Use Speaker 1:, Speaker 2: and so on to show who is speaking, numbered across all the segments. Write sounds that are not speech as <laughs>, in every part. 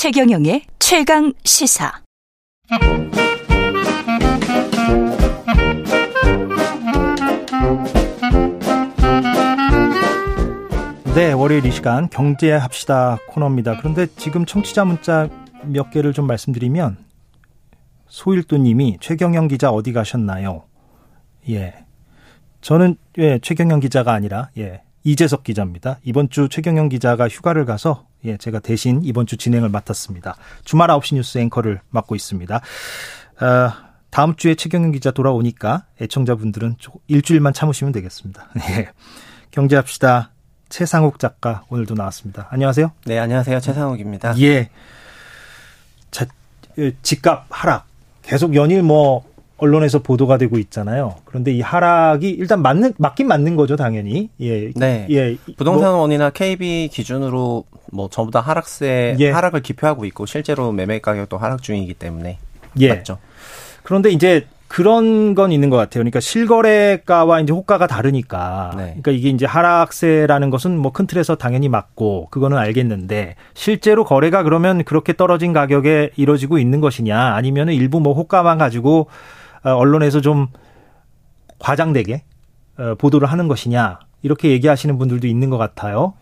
Speaker 1: 최경영의 최강 시사.
Speaker 2: 네, 월요일 이 시간 경제합시다 코너입니다. 그런데 지금 청취자 문자 몇 개를 좀 말씀드리면 소일도 님이 최경영 기자 어디 가셨나요? 예, 저는 예 최경영 기자가 아니라 예 이재석 기자입니다. 이번 주 최경영 기자가 휴가를 가서 예 제가 대신 이번 주 진행을 맡았습니다. 주말 9시 뉴스 앵커를 맡고 있습니다. 어, 다음 주에 최경영 기자 돌아오니까 애청자분들은 일주일만 참으시면 되겠습니다. <laughs> 예. 경제합시다. 최상욱 작가 오늘도 나왔습니다. 안녕하세요.
Speaker 3: 네, 안녕하세요. 최상욱입니다.
Speaker 2: 예. 자, 집값 하락 계속 연일 뭐 언론에서 보도가 되고 있잖아요. 그런데 이 하락이 일단 맞는 맞긴 맞는 거죠, 당연히. 예.
Speaker 3: 네. 예. 부동산 원이나 KB 기준으로 뭐 전부 다 하락세 예. 하락을 기표하고 있고 실제로 매매 가격도 하락 중이기 때문에 예. 맞죠.
Speaker 2: 그런데 이제 그런 건 있는 것 같아요. 그러니까 실거래가와 이제 호가가 다르니까. 네. 그러니까 이게 이제 하락세라는 것은 뭐 큰 틀에서 당연히 맞고 그거는 알겠는데 실제로 거래가 그러면 그렇게 떨어진 가격에 이루어지고 있는 것이냐 아니면은 일부 뭐 호가만 가지고 어, 언론에서 좀 과장되게 어, 보도를 하는 것이냐 이렇게 얘기하시는 분들도 있는 것 같아요.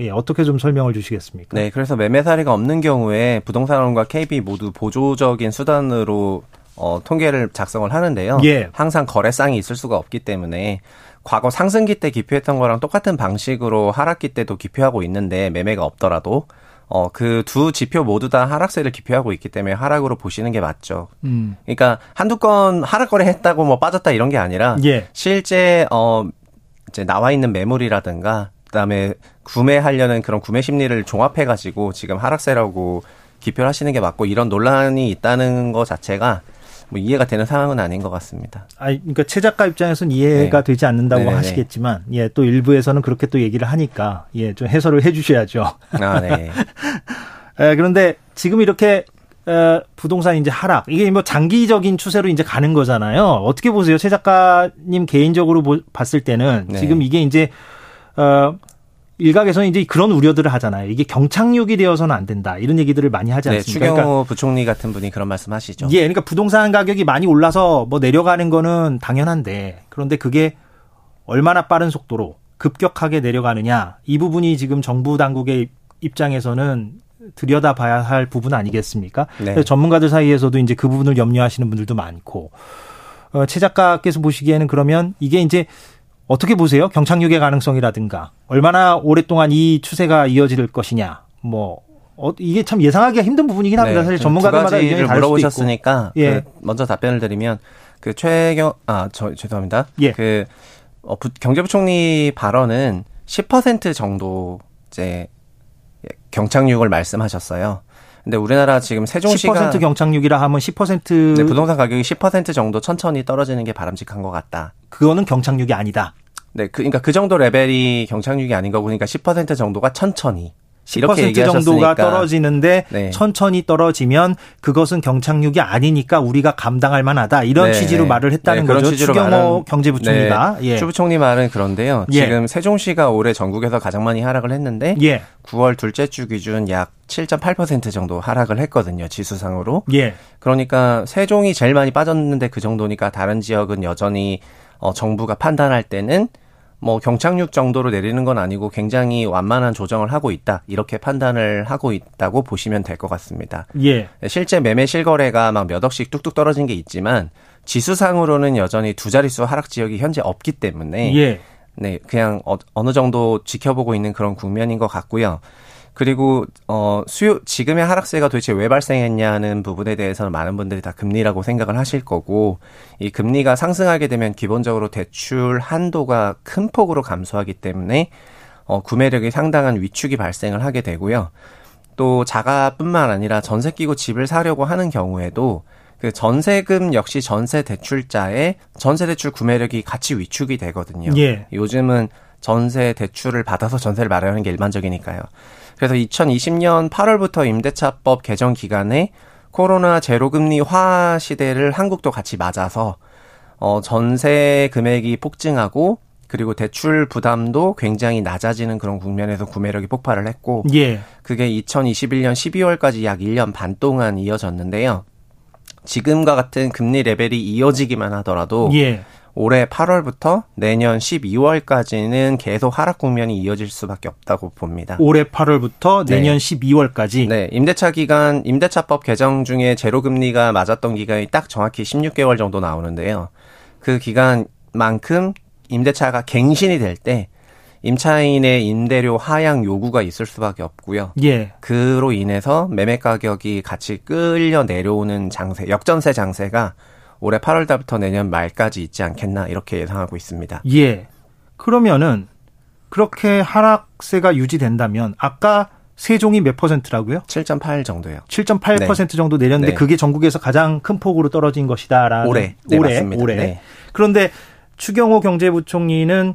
Speaker 2: 예, 어떻게 좀 설명을 주시겠습니까?
Speaker 3: 네, 그래서 매매 사례가 없는 경우에 부동산원과 KB 모두 보조적인 수단으로 어, 통계를 작성을 하는데요. 예. 항상 거래상이 있을 수가 없기 때문에 과거 상승기 때 기표했던 거랑 똑같은 방식으로 하락기 때도 기표하고 있는데 매매가 없더라도 어, 그 두 지표 모두 다 하락세를 기표하고 있기 때문에 하락으로 보시는 게 맞죠. 음. 그러니까 한두 건 하락 거래 했다고 뭐 빠졌다 이런 게 아니라 예. 실제 어 이제 나와 있는 매물이라든가 그다음에 구매하려는 그런 구매 심리를 종합해 가지고 지금 하락세라고 기표를 하시는 게 맞고 이런 논란이 있다는 것 자체가 뭐 이해가 되는 상황은 아닌 것 같습니다.
Speaker 2: 아, 그러니까 최 작가 입장에서는 이해가 네. 되지 않는다고 네네 하시겠지만, 예, 또 일부에서는 그렇게 또 얘기를 하니까, 예, 좀 해설을 해주셔야죠. 아, 네. <laughs> 예, 그런데 지금 이렇게 어, 부동산 이제 하락 이게 뭐 장기적인 추세로 이제 가는 거잖아요. 어떻게 보세요, 최 작가님 개인적으로 보, 봤을 때는 네. 지금 이게 이제 어 일각에서는 이제 그런 우려들을 하잖아요. 이게 경착륙이 되어서는 안 된다. 이런 얘기들을 많이 하지 네, 않습니까?
Speaker 3: 네, 추경호 그러니까 부총리 같은 분이 그런 말씀하시죠.
Speaker 2: 예, 그러니까 부동산 가격이 많이 올라서 뭐 내려가는 거는 당연한데 그런데 그게 얼마나 빠른 속도로 급격하게 내려가느냐 이 부분이 지금 정부 당국의 입장에서는 들여다봐야 할 부분 아니겠습니까? 네. 전문가들 사이에서도 이제 그 부분을 염려하시는 분들도 많고 어, 최 작가께서 보시기에는 그러면 이게 이제 어떻게 보세요? 경착륙의 가능성이라든가 얼마나 오랫동안 이 추세가 이어질 것이냐. 뭐 어, 이게 참 예상하기가 힘든 부분이긴 합니다. 네, 사실 전문가들마다 의견이 다를
Speaker 3: 물어보셨으니까 예. 그 먼저 답변을 드리면 그 최경 아 저 죄송합니다. 예. 그 어, 부, 경제부총리 발언은 10% 정도 이제 경착륙을 말씀하셨어요. 근데 우리나라 지금 세종시가
Speaker 2: 10% 경착륙이라 하면 10%
Speaker 3: 네, 부동산 가격이 10% 정도 천천히 떨어지는 게 바람직한 것 같다.
Speaker 2: 그거는 경착륙이 아니다.
Speaker 3: 네, 그, 그러니까 그 정도 레벨이 경착륙이 아닌 거고, 그러니까 10% 정도가 천천히.
Speaker 2: 10% 정도가 떨어지는데 네. 천천히 떨어지면 그것은 경착륙이 아니니까 우리가 감당할 만하다 이런 네. 취지로 말을 했다는 네, 거죠. 추경호 경제부총리가
Speaker 3: 네. 예. 추부총리 말은 그런데요. 예. 지금 세종시가 올해 전국에서 가장 많이 하락을 했는데 예. 9월 둘째 주 기준 약 7.8% 정도 하락을 했거든요. 지수상으로. 예. 그러니까 세종이 제일 많이 빠졌는데 그 정도니까 다른 지역은 여전히 어 정부가 판단할 때는 뭐 경착륙 정도로 내리는 건 아니고 굉장히 완만한 조정을 하고 있다 이렇게 판단을 하고 있다고 보시면 될 것 같습니다. 예. 실제 매매 실거래가 막 몇 억씩 뚝뚝 떨어진 게 있지만 지수상으로는 여전히 두 자릿수 하락 지역이 현재 없기 때문에 예. 네 그냥 어, 어느 정도 지켜보고 있는 그런 국면인 것 같고요. 그리고 어 수요 지금의 하락세가 도대체 왜 발생했냐는 부분에 대해서는 많은 분들이 다 금리라고 생각을 하실 거고 이 금리가 상승하게 되면 기본적으로 대출 한도가 큰 폭으로 감소하기 때문에 어 구매력이 상당한 위축이 발생을 하게 되고요. 또 자가뿐만 아니라 전세 끼고 집을 사려고 하는 경우에도 그 전세금 역시 전세 대출자의 전세 대출 구매력이 같이 위축이 되거든요. 예. 요즘은 전세 대출을 받아서 전세를 마련하는 게 일반적이니까요. 그래서 2020년 8월부터 임대차법 개정 기간에 코로나 제로금리화 시대를 한국도 같이 맞아서 어 전세 금액이 폭증하고 그리고 대출 부담도 굉장히 낮아지는 그런 국면에서 구매력이 폭발을 했고 예. 그게 2021년 12월까지 약 1년 반 동안 이어졌는데요. 지금과 같은 금리 레벨이 이어지기만 하더라도 예. 올해 8월부터 내년 12월까지는 계속 하락 국면이 이어질 수밖에 없다고 봅니다.
Speaker 2: 올해 8월부터 내년 네. 12월까지.
Speaker 3: 네, 임대차 기간 임대차법 개정 중에 제로 금리가 맞았던 기간이 딱 정확히 16개월 정도 나오는데요. 그 기간만큼 임대차가 갱신이 될 때 임차인의 임대료 하향 요구가 있을 수밖에 없고요. 예. 그로 인해서 매매 가격이 같이 끌려 내려오는 장세, 역전세 장세가 올해 8월 달부터 내년 말까지 있지 않겠나 이렇게 예상하고 있습니다.
Speaker 2: 예. 그러면은 그렇게 하락세가 유지된다면 아까 세종이 몇 퍼센트라고요?
Speaker 3: 7.8 정도요.
Speaker 2: 7.8% 네. 정도 내렸는데 네. 그게 전국에서 가장 큰 폭으로 떨어진 것이다라는
Speaker 3: 올해 네, 올해 맞습니다. 올해. 네.
Speaker 2: 그런데 추경호 경제부총리는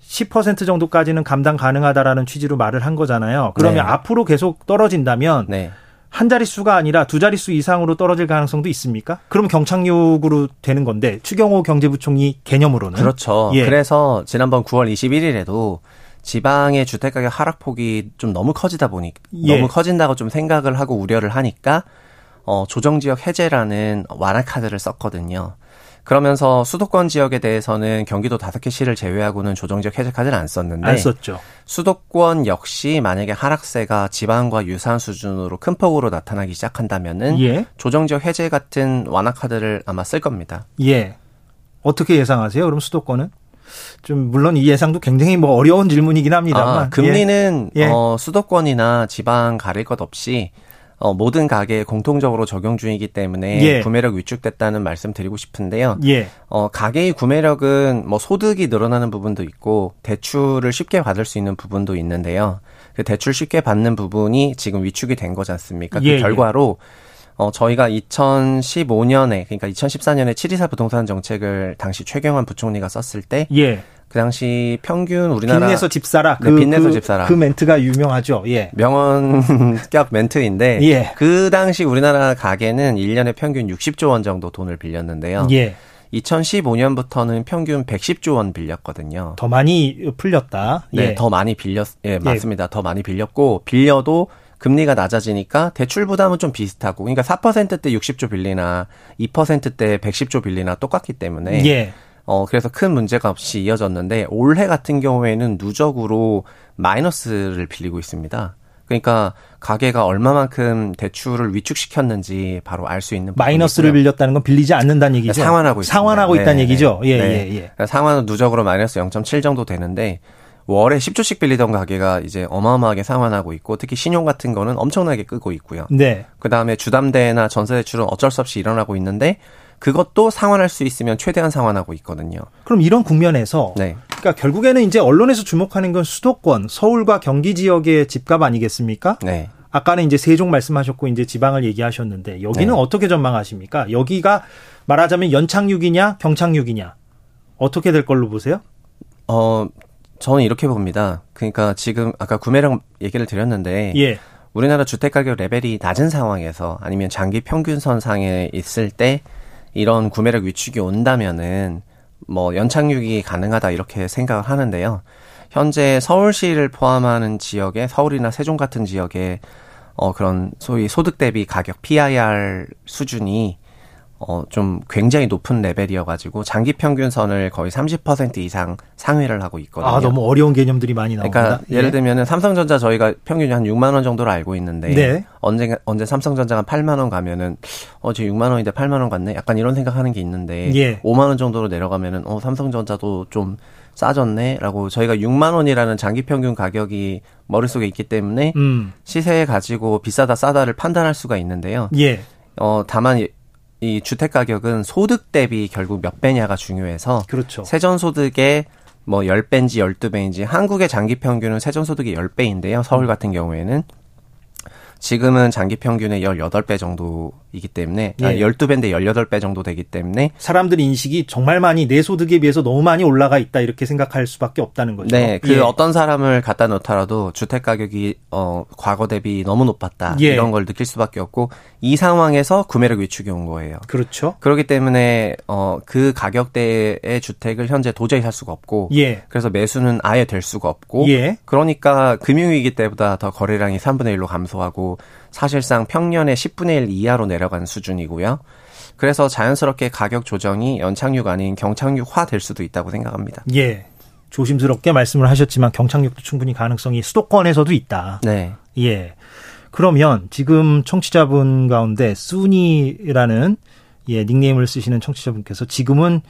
Speaker 2: 10% 정도까지는 감당 가능하다라는 취지로 말을 한 거잖아요. 그러면 네. 앞으로 계속 떨어진다면 네. 한 자릿수가 아니라 두 자릿수 이상으로 떨어질 가능성도 있습니까? 그럼 경착륙으로 되는 건데 추경호 경제부총리 개념으로는
Speaker 3: 그렇죠. 예. 그래서 지난번 9월 21일에도 지방의 주택가격 하락폭이 좀 너무 커지다 보니 예. 너무 커진다고 좀 생각을 하고 우려를 하니까 어 조정 지역 해제라는 완화 카드를 썼거든요. 그러면서 수도권 지역에 대해서는 경기도 다섯 개 시를 제외하고는 조정지역 해제 카드를 안 썼는데
Speaker 2: 안 썼죠.
Speaker 3: 수도권 역시 만약에 하락세가 지방과 유사한 수준으로 큰 폭으로 나타나기 시작한다면은 예. 조정지역 해제 같은 완화 카드를 아마 쓸 겁니다.
Speaker 2: 예. 어떻게 예상하세요? 그럼 수도권은? 좀 물론 이 예상도 굉장히 뭐 어려운 질문이긴 합니다만
Speaker 3: 아, 금리는 예. 어, 수도권이나 지방 가릴 것 없이 어, 모든 가게에 공통적으로 적용 중이기 때문에 예. 구매력 위축됐다는 말씀 드리고 싶은데요. 예. 어, 가게의 구매력은 뭐 소득이 늘어나는 부분도 있고 대출을 쉽게 받을 수 있는 부분도 있는데요. 그 대출 쉽게 받는 부분이 지금 위축이 된 거지 않습니까? 그 예. 그 결과로 어, 저희가 2015년에, 그러니까 2014년에 724 부동산 정책을 당시 최경환 부총리가 썼을 때, 예. 그 당시 평균 우리나라
Speaker 2: 빚내서 집 사라.
Speaker 3: 네, 그, 빚내서 그, 집 사라.
Speaker 2: 그 멘트가 유명하죠. 예.
Speaker 3: 명언격 <laughs> 멘트인데 예. 그 당시 우리나라 가게는 1년에 평균 60조 원 정도 돈을 빌렸는데요. 예. 2015년부터는 평균 110조 원 빌렸거든요.
Speaker 2: 더 많이 풀렸다.
Speaker 3: 네, 예. 더 많이 빌렸 예, 예, 맞습니다. 더 많이 빌렸고 빌려도 금리가 낮아지니까 대출 부담은 좀 비슷하고 그러니까 4%대 60조 빌리나 2%대 110조 빌리나 똑같기 때문에 예. 어, 그래서 큰 문제가 없이 이어졌는데 올해 같은 경우에는 누적으로 마이너스를 빌리고 있습니다. 그러니까 가게가 얼마만큼 대출을 위축시켰는지 바로 알 수 있는
Speaker 2: 마이너스를 빌렸다는 건 빌리지 않는다는 얘기죠.
Speaker 3: 상환하고
Speaker 2: 있습니다. 상환하고 네, 있다는 네, 얘기죠. 예, 네. 예, 예.
Speaker 3: 그러니까 상환은 누적으로 마이너스 0.7 정도 되는데 월에 10조씩 빌리던 가게가 이제 어마어마하게 상환하고 있고 특히 신용 같은 거는 엄청나게 끄고 있고요. 네. 그다음에 주담대나 전세 대출은 어쩔 수 없이 일어나고 있는데 그것도 상환할 수 있으면 최대한 상환하고 있거든요.
Speaker 2: 그럼 이런 국면에서 네. 그러니까 결국에는 이제 언론에서 주목하는 건 수도권, 서울과 경기 지역의 집값 아니겠습니까? 네. 아까는 이제 세종 말씀하셨고 이제 지방을 얘기하셨는데 여기는 네. 어떻게 전망하십니까? 여기가 말하자면 연착륙이냐 경착륙이냐 어떻게 될 걸로 보세요?
Speaker 3: 어 저는 이렇게 봅니다. 그러니까 지금 아까 구매량 얘기를 드렸는데 예. 우리나라 주택 가격 레벨이 낮은 상황에서 아니면 장기 평균선 상에 있을 때 이런 구매력 위축이 온다면은 뭐 연착륙이 가능하다 이렇게 생각을 하는데요. 현재 서울시를 포함하는 지역에 서울이나 세종 같은 지역에 어 그런 소위 소득 대비 가격 PIR 수준이 어, 좀 굉장히 높은 레벨이어가지고 장기 평균선을 거의 30% 이상 상회를 하고 있거든요.
Speaker 2: 아, 너무 어려운 개념들이 많이 나옵니다.
Speaker 3: 그러니까 예. 예를 들면은 삼성전자 저희가 평균이 한 6만 원 정도로 알고 있는데 네. 언제 언제 삼성전자가 8만 원 가면은 어, 저 6만 원인데 8만 원 갔네. 약간 이런 생각하는 게 있는데 예. 5만 원 정도로 내려가면은 어, 삼성전자도 좀 싸졌네라고 저희가 6만 원이라는 장기 평균 가격이 머릿속에 있기 때문에 음. 시세 가지고 비싸다 싸다를 판단할 수가 있는데요. 예. 어 다만 이 주택 가격은 소득 대비 결국 몇 배냐가 중요해서 그렇죠. 세전 소득의 뭐 10배인지 12배인지 한국의 장기 평균은 세전 소득이 10배인데요. 서울 음. 같은 경우에는 지금은 장기 평균의 18배 정도 이기 때문에 예. 12배인데 18배 정도 되기 때문에
Speaker 2: 사람들 인식이 정말 많이 내 소득에 비해서 너무 많이 올라가 있다 이렇게 생각할 수밖에 없다는 거죠.
Speaker 3: 네, 그 예. 어떤 사람을 갖다 놓더라도 주택 가격이 어 과거 대비 너무 높았다 예. 이런 걸 느낄 수밖에 없고 이 상황에서 구매력 위축이 온 거예요.
Speaker 2: 그렇죠.
Speaker 3: 그렇기 때문에 어그 가격대의 주택을 현재 도저히 살 수가 없고 예. 그래서 매수는 아예 될 수가 없고 예. 그러니까 금융위기 때보다 더 거래량이 3분의 1로 감소하고 사실상 평년의 10분의 1 이하로 내려간 수준이고요. 그래서 자연스럽게 가격 조정이 연착륙 아닌 경착륙화 될 수도 있다고 생각합니다.
Speaker 2: 예. 조심스럽게 말씀을 하셨지만 경착륙도 충분히 가능성이 수도권에서도 있다. 네. 예. 그러면 지금 청취자분 가운데 순이라는 예, 닉네임을 쓰시는 청취자분께서 지금은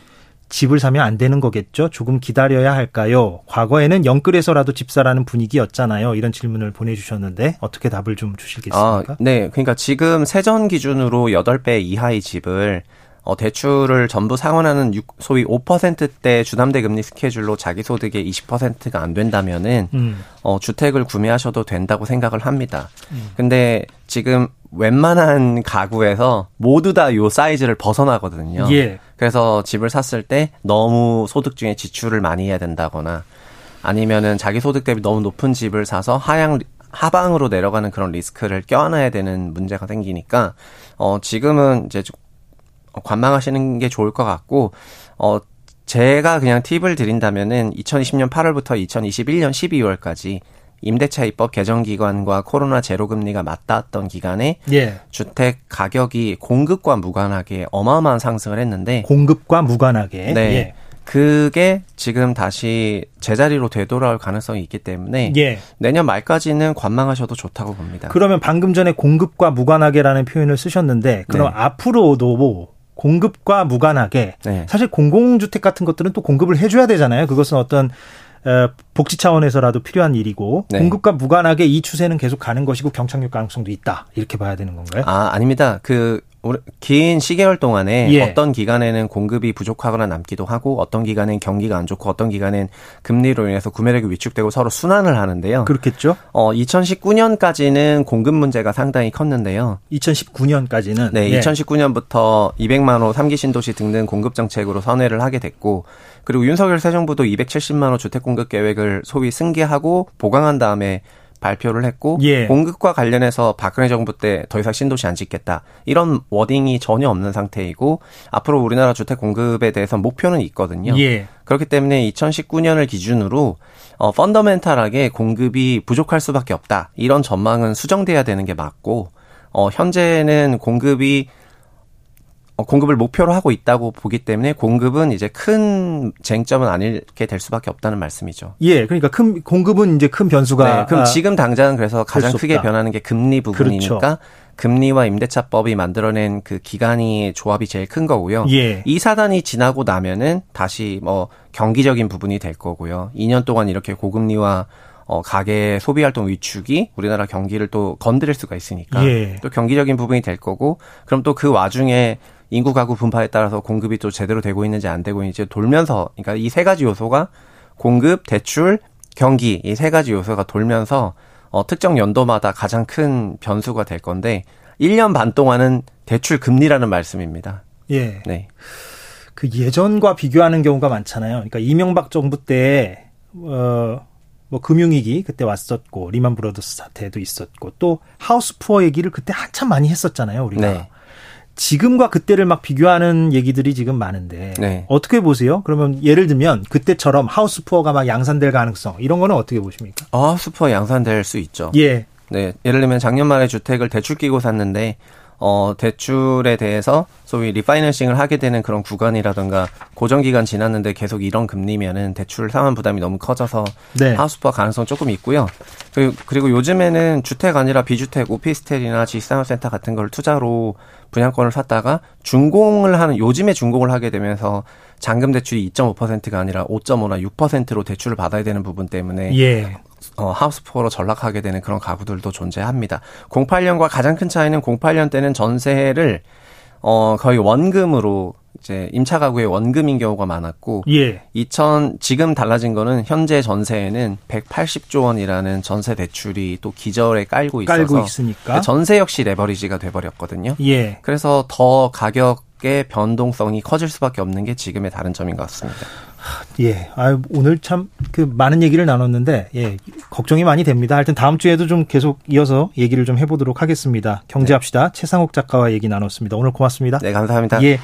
Speaker 2: 집을 사면 안 되는 거겠죠? 조금 기다려야 할까요? 과거에는 영끌에서라도 집 사라는 분위기였잖아요. 이런 질문을 보내주셨는데 어떻게 답을 좀 주시겠습니까?
Speaker 3: 아, 네, 그러니까 지금 세전 기준으로 8배 이하의 집을 어, 대출을 전부 상환하는 소위 5%대 주담대 금리 스케줄로 자기 소득의 20%가 안 된다면은 음. 어, 주택을 구매하셔도 된다고 생각을 합니다. 음. 근데 지금 웬만한 가구에서 모두 다 요 사이즈를 벗어나거든요. 예. 그래서 집을 샀을 때 너무 소득 중에 지출을 많이 해야 된다거나 아니면은 자기 소득 대비 너무 높은 집을 사서 하향 하방으로 내려가는 그런 리스크를 껴안아야 되는 문제가 생기니까 어 지금은 이제 관망하시는 게 좋을 것 같고 어 제가 그냥 팁을 드린다면은 2020년 8월부터 2021년 12월까지 임대차 입법 개정 기간과 코로나 제로 금리가 맞닿았던 기간에 예. 주택 가격이 공급과 무관하게 어마어마한 상승을 했는데
Speaker 2: 공급과 무관하게
Speaker 3: 네. 예. 그게 지금 다시 제자리로 되돌아올 가능성이 있기 때문에 예. 내년 말까지는 관망하셔도 좋다고 봅니다.
Speaker 2: 그러면 방금 전에 공급과 무관하게라는 표현을 쓰셨는데 그럼 네. 앞으로도 뭐 공급과 무관하게 네. 사실 공공주택 같은 것들은 또 공급을 해줘야 되잖아요. 그것은 어떤 어, 복지 차원에서라도 필요한 일이고 네. 공급과 무관하게 이 추세는 계속 가는 것이고 경착륙 가능성도 있다 이렇게 봐야 되는 건가요?
Speaker 3: 아 아닙니다. 그 긴 시계열 동안에 예. 어떤 기간에는 공급이 부족하거나 남기도 하고 어떤 기간엔 경기가 안 좋고 어떤 기간엔 금리로 인해서 구매력이 위축되고 서로 순환을 하는데요.
Speaker 2: 그렇겠죠.
Speaker 3: 어 2019년까지는 공급 문제가 상당히 컸는데요.
Speaker 2: 2019년까지는
Speaker 3: 네, 예. 2019년부터 200만 호 3기 신도시 등등 공급 정책으로 선회를 하게 됐고 그리고 윤석열 새 정부도 270만 호 주택 공급 계획을 소위 승계하고 보강한 다음에 발표를 했고 예. 공급과 관련해서 박근혜 정부 때 더 이상 신도시 안 짓겠다 이런 워딩이 전혀 없는 상태이고 앞으로 우리나라 주택 공급에 대해서 목표는 있거든요. 예. 그렇기 때문에 2019년을 기준으로 어 펀더멘탈하게 공급이 부족할 수밖에 없다 이런 전망은 수정돼야 되는 게 맞고 어 현재는 공급이 어, 공급을 목표로 하고 있다고 보기 때문에 공급은 이제 큰 쟁점은 아니게 될 수밖에 없다는 말씀이죠.
Speaker 2: 예, 그러니까 큰 공급은 이제 큰 변수가. 네,
Speaker 3: 그럼 지금 당장은 그래서 가장 크게 변하는 게 금리 부분이니까 그렇죠. 금리와 임대차법이 만들어낸 그 기간이 조합이 제일 큰 거고요. 예. 이 사단이 지나고 나면은 다시 뭐 경기적인 부분이 될 거고요. 2년 동안 이렇게 고금리와 어, 가계 소비 활동 위축이 우리나라 경기를 또 건드릴 수가 있으니까 예. 또 경기적인 부분이 될 거고 그럼 또 그 와중에 인구 가구 분파에 따라서 공급이 또 제대로 되고 있는지 안 되고 있는지 돌면서 그러니까 이 세 가지 요소가 공급, 대출, 경기 이 세 가지 요소가 돌면서 어, 특정 연도마다 가장 큰 변수가 될 건데 1년 반 동안은 대출 금리라는 말씀입니다.
Speaker 2: 예. 네. 그 예전과 비교하는 경우가 많잖아요. 그러니까 이명박 정부 때 어, 뭐 금융위기 그때 왔었고 리만 브로더스 사태도 있었고 또 하우스 푸어 얘기를 그때 한참 많이 했었잖아요. 우리가. 네. 지금과 그때를 막 비교하는 얘기들이 지금 많은데 네. 어떻게 보세요? 그러면 예를 들면 그때처럼 하우스 푸어가 막 양산될 가능성 이런 거는 어떻게 보십니까?
Speaker 3: 아, 하우스 푸어 양산될 수 있죠. 예. 네. 예를 들면 작년 말에 주택을 대출 끼고 샀는데 어, 대출에 대해서 소위 refinancing을 하게 되는 그런 구간이라든가 고정 기간 지났는데 계속 이런 금리면은 대출 상환 부담이 너무 커져서 네. 하우스 푸어 가능성 조금 있고요. 그리고, 그리고 요즘에는 주택 아니라 비주택, 오피스텔이나 지식산업센터 같은 걸 투자로 분양권을 샀다가 준공을 하는 요즘에 준공을 하게 되면서 잔금 대출이 2.5%가 아니라 5.5나 6%로 대출을 받아야 되는 부분 때문에 예. 어, 하우스포로 전락하게 되는 그런 가구들도 존재합니다. 08년과 가장 큰 차이는 08년 때는 전세를 어, 거의 원금으로 이제 임차 가구의 원금인 경우가 많았고 예. 2000 지금 달라진 거는 현재 전세에는 180조 원이라는 전세 대출이 또 기절에 깔고 있어서
Speaker 2: 깔고 있으니까
Speaker 3: 전세 역시 레버리지가 돼 버렸거든요. 예. 그래서 더 가격의 변동성이 커질 수밖에 없는 게 지금의 다른 점인 것 같습니다.
Speaker 2: 예. 아 오늘 참 그 많은 얘기를 나눴는데 예. 걱정이 많이 됩니다. 하여튼 다음 주에도 좀 계속 이어서 얘기를 좀 해보도록 하겠습니다. 경제합시다. 네. 최상욱 작가와 얘기 나눴습니다. 오늘 고맙습니다.
Speaker 3: 네, 감사합니다.
Speaker 2: 예.